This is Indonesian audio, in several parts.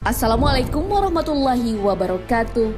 Assalamualaikum warahmatullahi wabarakatuh.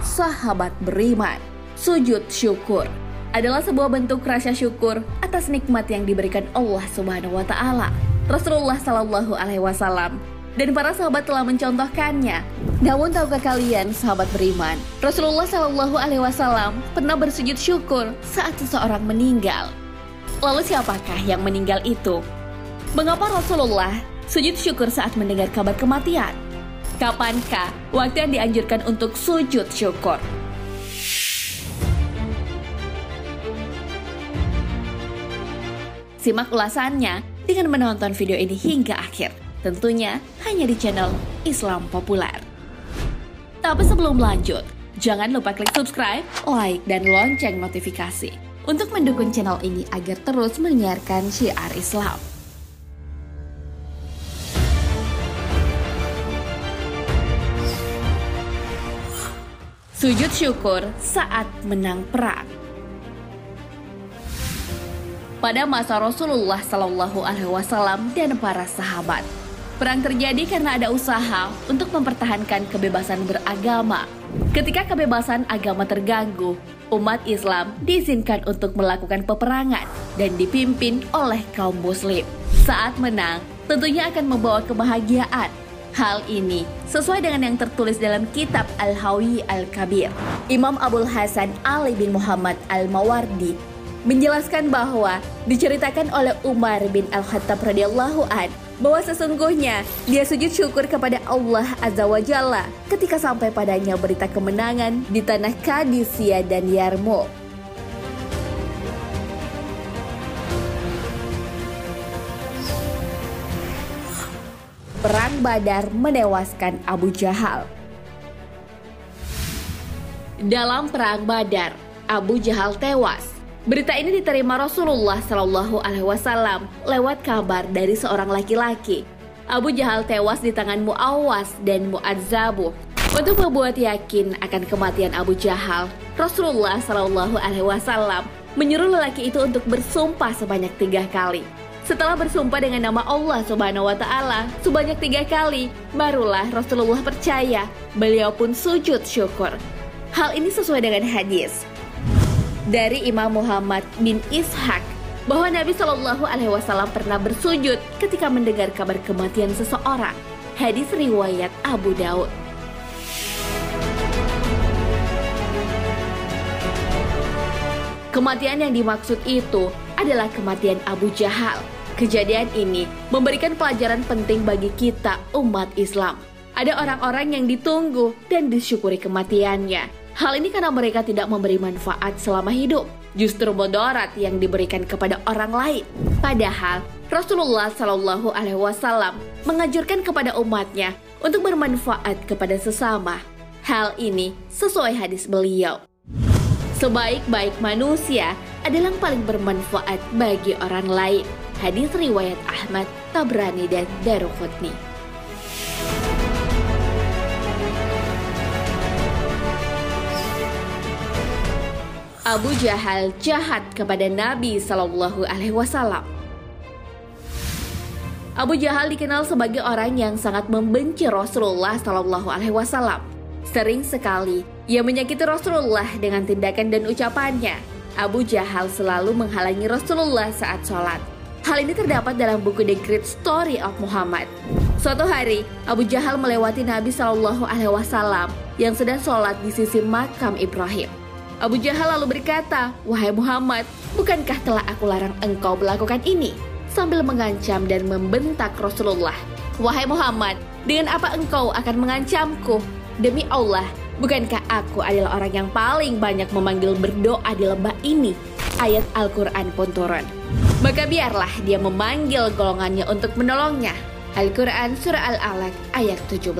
Sahabat beriman, sujud syukur adalah sebuah bentuk rasa syukur atas nikmat yang diberikan Allah Subhanahu wa taala. Rasulullah Shallallahu alaihi wasallam dan para sahabat telah mencontohkannya. Namun tahukah kalian sahabat beriman, Rasulullah Shallallahu alaihi wasallam pernah bersujud syukur saat seseorang meninggal. Lalu siapakah yang meninggal itu? Mengapa Rasulullah sujud syukur saat mendengar kabar kematian. Kapankah waktu yang dianjurkan untuk sujud syukur? Simak ulasannya dengan menonton video ini hingga akhir. Tentunya hanya di channel Islam Populer. Tapi sebelum lanjut, jangan lupa klik subscribe, like, dan lonceng notifikasi untuk mendukung channel ini agar terus menyiarkan syiar Islam. Sujud syukur saat menang perang. Pada masa Rasulullah Shallallahu Alaihi Wasallam dan para sahabat, perang terjadi karena ada usaha untuk mempertahankan kebebasan beragama. Ketika kebebasan agama terganggu, umat Islam diizinkan untuk melakukan peperangan dan dipimpin oleh kaum Muslim. Saat menang, tentunya akan membawa kebahagiaan Hal ini sesuai dengan yang tertulis dalam kitab Al-Hawi Al-Kabir. Imam Abdul Hasan Ali bin Muhammad Al-Mawardi menjelaskan bahwa diceritakan oleh Umar bin Al-Khattab radhiyallahu an bahwa sesungguhnya dia sujud syukur kepada Allah Azza wa Jalla ketika sampai padanya berita kemenangan di tanah Kadisia dan Yarmouk. Perang Badar menewaskan Abu Jahal. Dalam Perang Badar, Abu Jahal tewas. Berita ini diterima Rasulullah Shallallahu Alaihi Wasallam lewat kabar dari seorang laki-laki. Abu Jahal tewas di tangan Muawas dan Muadzabu. Untuk membuat yakin akan kematian Abu Jahal, Rasulullah Shallallahu Alaihi Wasallam menyuruh lelaki itu untuk bersumpah sebanyak tiga kali. Setelah bersumpah dengan nama Allah Subhanahu wa Ta'ala sebanyak tiga kali, barulah Rasulullah percaya. Beliau pun sujud syukur. Hal ini sesuai dengan hadis dari Imam Muhammad bin Ishaq bahwa Nabi Shallallahu Alaihi Wasallam pernah bersujud ketika mendengar kabar kematian seseorang. Hadis riwayat Abu Daud. Kematian yang dimaksud itu adalah kematian Abu Jahal. Kejadian ini memberikan pelajaran penting bagi kita umat Islam. Ada orang-orang yang ditunggu dan disyukuri kematiannya. Hal ini karena mereka tidak memberi manfaat selama hidup, justru mudarat yang diberikan kepada orang lain. Padahal Rasulullah Shallallahu Alaihi Wasallam mengajurkan kepada umatnya untuk bermanfaat kepada sesama. Hal ini sesuai hadis beliau sebaik-baik manusia adalah yang paling bermanfaat bagi orang lain. Hadis riwayat Ahmad, Tabrani, dan Daruqutni. Abu Jahal jahat kepada Nabi Shallallahu Alaihi Wasallam. Abu Jahal dikenal sebagai orang yang sangat membenci Rasulullah Shallallahu Alaihi Wasallam. Sering sekali ia menyakiti Rasulullah dengan tindakan dan ucapannya. Abu Jahal selalu menghalangi Rasulullah saat sholat. Hal ini terdapat dalam buku The Great Story of Muhammad. Suatu hari, Abu Jahal melewati Nabi Shallallahu Alaihi Wasallam yang sedang sholat di sisi makam Ibrahim. Abu Jahal lalu berkata, Wahai Muhammad, bukankah telah aku larang engkau melakukan ini? Sambil mengancam dan membentak Rasulullah. Wahai Muhammad, dengan apa engkau akan mengancamku? Demi Allah, bukankah aku adalah orang yang paling banyak memanggil berdoa di lembah ini? Ayat Al-Quran pun turun. Maka biarlah dia memanggil golongannya untuk menolongnya. Al-Quran Surah Al-Alaq ayat 17.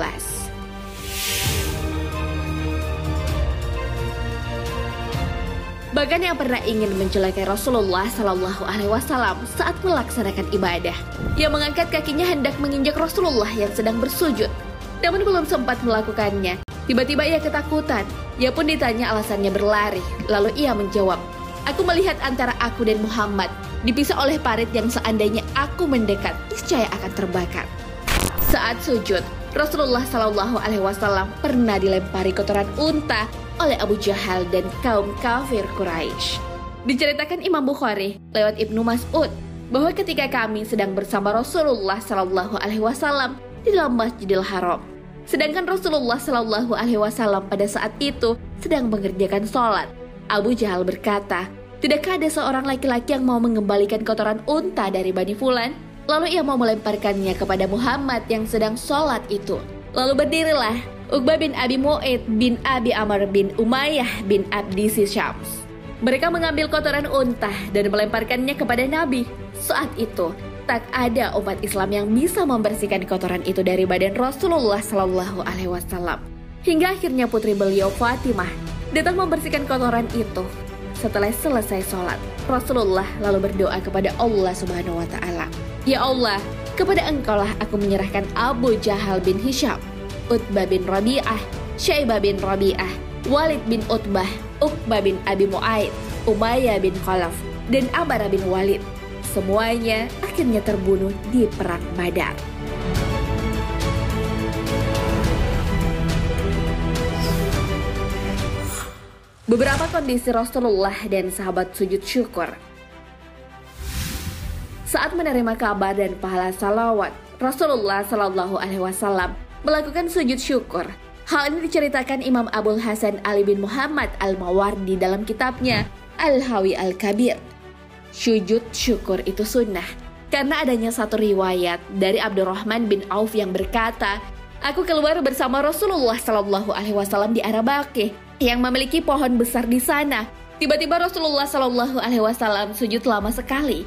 Bahkan yang pernah ingin mencelakai Rasulullah Shallallahu Alaihi Wasallam saat melaksanakan ibadah, ia mengangkat kakinya hendak menginjak Rasulullah yang sedang bersujud namun belum sempat melakukannya. Tiba-tiba ia ketakutan. Ia pun ditanya alasannya berlari. Lalu ia menjawab, Aku melihat antara aku dan Muhammad dipisah oleh parit yang seandainya aku mendekat, niscaya akan terbakar. Saat sujud, Rasulullah Shallallahu Alaihi Wasallam pernah dilempari kotoran unta oleh Abu Jahal dan kaum kafir Quraisy. Diceritakan Imam Bukhari lewat Ibnu Mas'ud bahwa ketika kami sedang bersama Rasulullah Shallallahu Alaihi Wasallam di dalam Masjidil Haram, sedangkan Rasulullah Shallallahu Alaihi Wasallam pada saat itu sedang mengerjakan sholat, Abu Jahal berkata, Tidakkah ada seorang laki-laki yang mau mengembalikan kotoran unta dari Bani Fulan? Lalu ia mau melemparkannya kepada Muhammad yang sedang sholat itu. Lalu berdirilah Uqbah bin Abi Mu'id bin Abi Amr bin Umayyah bin Abdi Syams. Mereka mengambil kotoran unta dan melemparkannya kepada Nabi. Saat itu, tak ada umat Islam yang bisa membersihkan kotoran itu dari badan Rasulullah Shallallahu Alaihi Wasallam. Hingga akhirnya putri beliau Fatimah datang membersihkan kotoran itu. Setelah selesai sholat, Rasulullah lalu berdoa kepada Allah Subhanahu Wa Taala. Ya Allah, kepada Engkaulah aku menyerahkan Abu Jahal bin Hisham, Utbah bin Rabi'ah, Syaibah bin Rabi'ah, Walid bin Utbah, Uqbah bin Abi Mu'aid, Umayyah bin Khalaf, dan Amara bin Walid. Semuanya akhirnya terbunuh di Perang Badar. Beberapa kondisi Rasulullah dan sahabat sujud syukur saat menerima kabar dan pahala salawat, Rasulullah Shallallahu Alaihi Wasallam melakukan sujud syukur Hal ini diceritakan Imam Abul Hasan Ali bin Muhammad Al-Mawardi dalam kitabnya Al-Hawi Al-Kabir. Sujud syukur itu sunnah karena adanya satu riwayat dari Abdurrahman bin Auf yang berkata, Aku keluar bersama Rasulullah Shallallahu Alaihi Wasallam di Arabake yang memiliki pohon besar di sana. Tiba-tiba Rasulullah Shallallahu Alaihi Wasallam sujud lama sekali.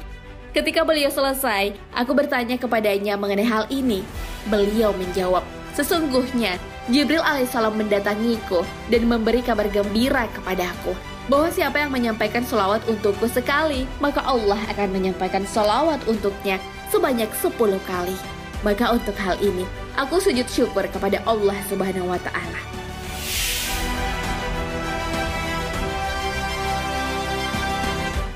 Ketika beliau selesai, aku bertanya kepadanya mengenai hal ini. Beliau menjawab, Sesungguhnya Jibril alaihissalam mendatangiku dan memberi kabar gembira kepadaku bahwa siapa yang menyampaikan solawat untukku sekali, maka Allah akan menyampaikan solawat untuknya sebanyak 10 kali. Maka untuk hal ini, aku sujud syukur kepada Allah Subhanahu wa Ta'ala.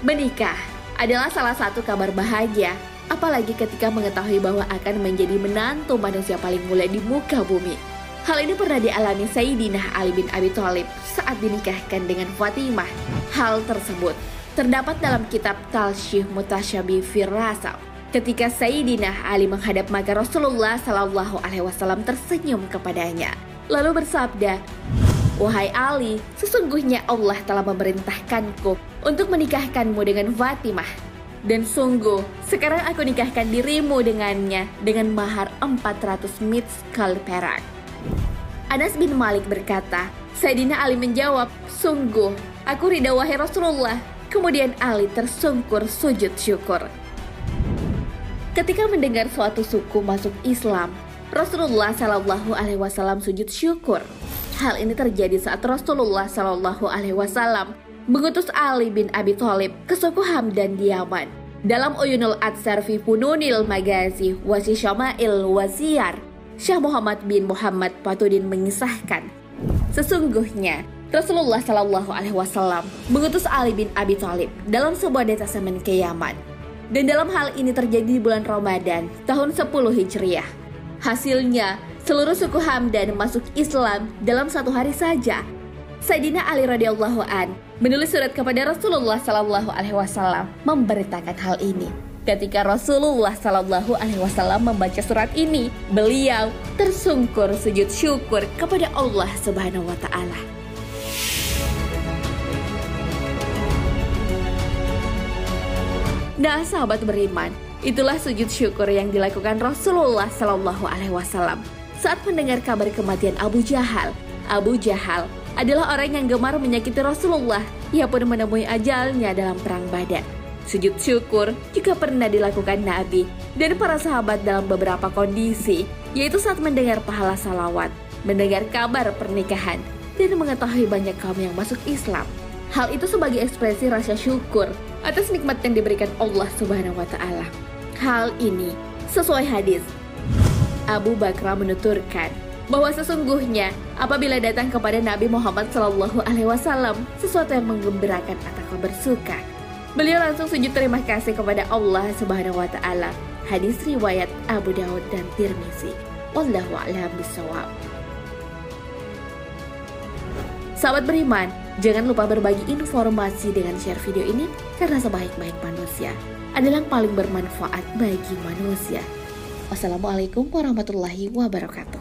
Menikah adalah salah satu kabar bahagia apalagi ketika mengetahui bahwa akan menjadi menantu manusia paling mulia di muka bumi. Hal ini pernah dialami Sayyidina Ali bin Abi Thalib saat dinikahkan dengan Fatimah. Hal tersebut terdapat dalam kitab Talshih Mutasyabi Firasa. Ketika Sayyidina Ali menghadap maka Rasulullah Shallallahu Alaihi Wasallam tersenyum kepadanya, lalu bersabda, Wahai Ali, sesungguhnya Allah telah memerintahkanku untuk menikahkanmu dengan Fatimah dan sungguh, sekarang aku nikahkan dirimu dengannya dengan mahar 400 mitskal perak. Anas bin Malik berkata, Sayyidina Ali menjawab, Sungguh, aku ridha wahai Rasulullah. Kemudian Ali tersungkur sujud syukur. Ketika mendengar suatu suku masuk Islam, Rasulullah Shallallahu Alaihi Wasallam sujud syukur. Hal ini terjadi saat Rasulullah Shallallahu Alaihi Wasallam mengutus Ali bin Abi Thalib ke suku Hamdan di Yaman. Dalam Uyunul Atsar fi Fununil Magazi Wasi Syama'il Waziyar, Syah Muhammad bin Muhammad Patudin mengisahkan, sesungguhnya Rasulullah Shallallahu Alaihi Wasallam mengutus Ali bin Abi Thalib dalam sebuah detasemen ke Yaman. Dan dalam hal ini terjadi di bulan Ramadan tahun 10 Hijriah. Hasilnya, seluruh suku Hamdan masuk Islam dalam satu hari saja. Sayyidina Ali radhiyallahu an menulis surat kepada Rasulullah Sallallahu Alaihi Wasallam memberitakan hal ini. Ketika Rasulullah Sallallahu Alaihi Wasallam membaca surat ini, beliau tersungkur sujud syukur kepada Allah Subhanahu Wa Taala. Nah, sahabat beriman, itulah sujud syukur yang dilakukan Rasulullah Sallallahu Alaihi Wasallam saat mendengar kabar kematian Abu Jahal. Abu Jahal adalah orang yang gemar menyakiti Rasulullah. Ia pun menemui ajalnya dalam perang Badar. Sujud syukur juga pernah dilakukan Nabi dan para sahabat dalam beberapa kondisi, yaitu saat mendengar pahala salawat, mendengar kabar pernikahan, dan mengetahui banyak kaum yang masuk Islam. Hal itu sebagai ekspresi rasa syukur atas nikmat yang diberikan Allah Subhanahu wa taala. Hal ini sesuai hadis Abu Bakar menuturkan bahwa sesungguhnya apabila datang kepada Nabi Muhammad Wasallam sesuatu yang menggembirakan atau bersuka, beliau langsung sujud terima kasih kepada Allah Subhanahu Wa Taala. Hadis riwayat Abu Dawud dan Tirmizi. Wallahu a'lam bishawab. Sahabat beriman, jangan lupa berbagi informasi dengan share video ini karena sebaik-baik manusia adalah yang paling bermanfaat bagi manusia. Wassalamualaikum warahmatullahi wabarakatuh.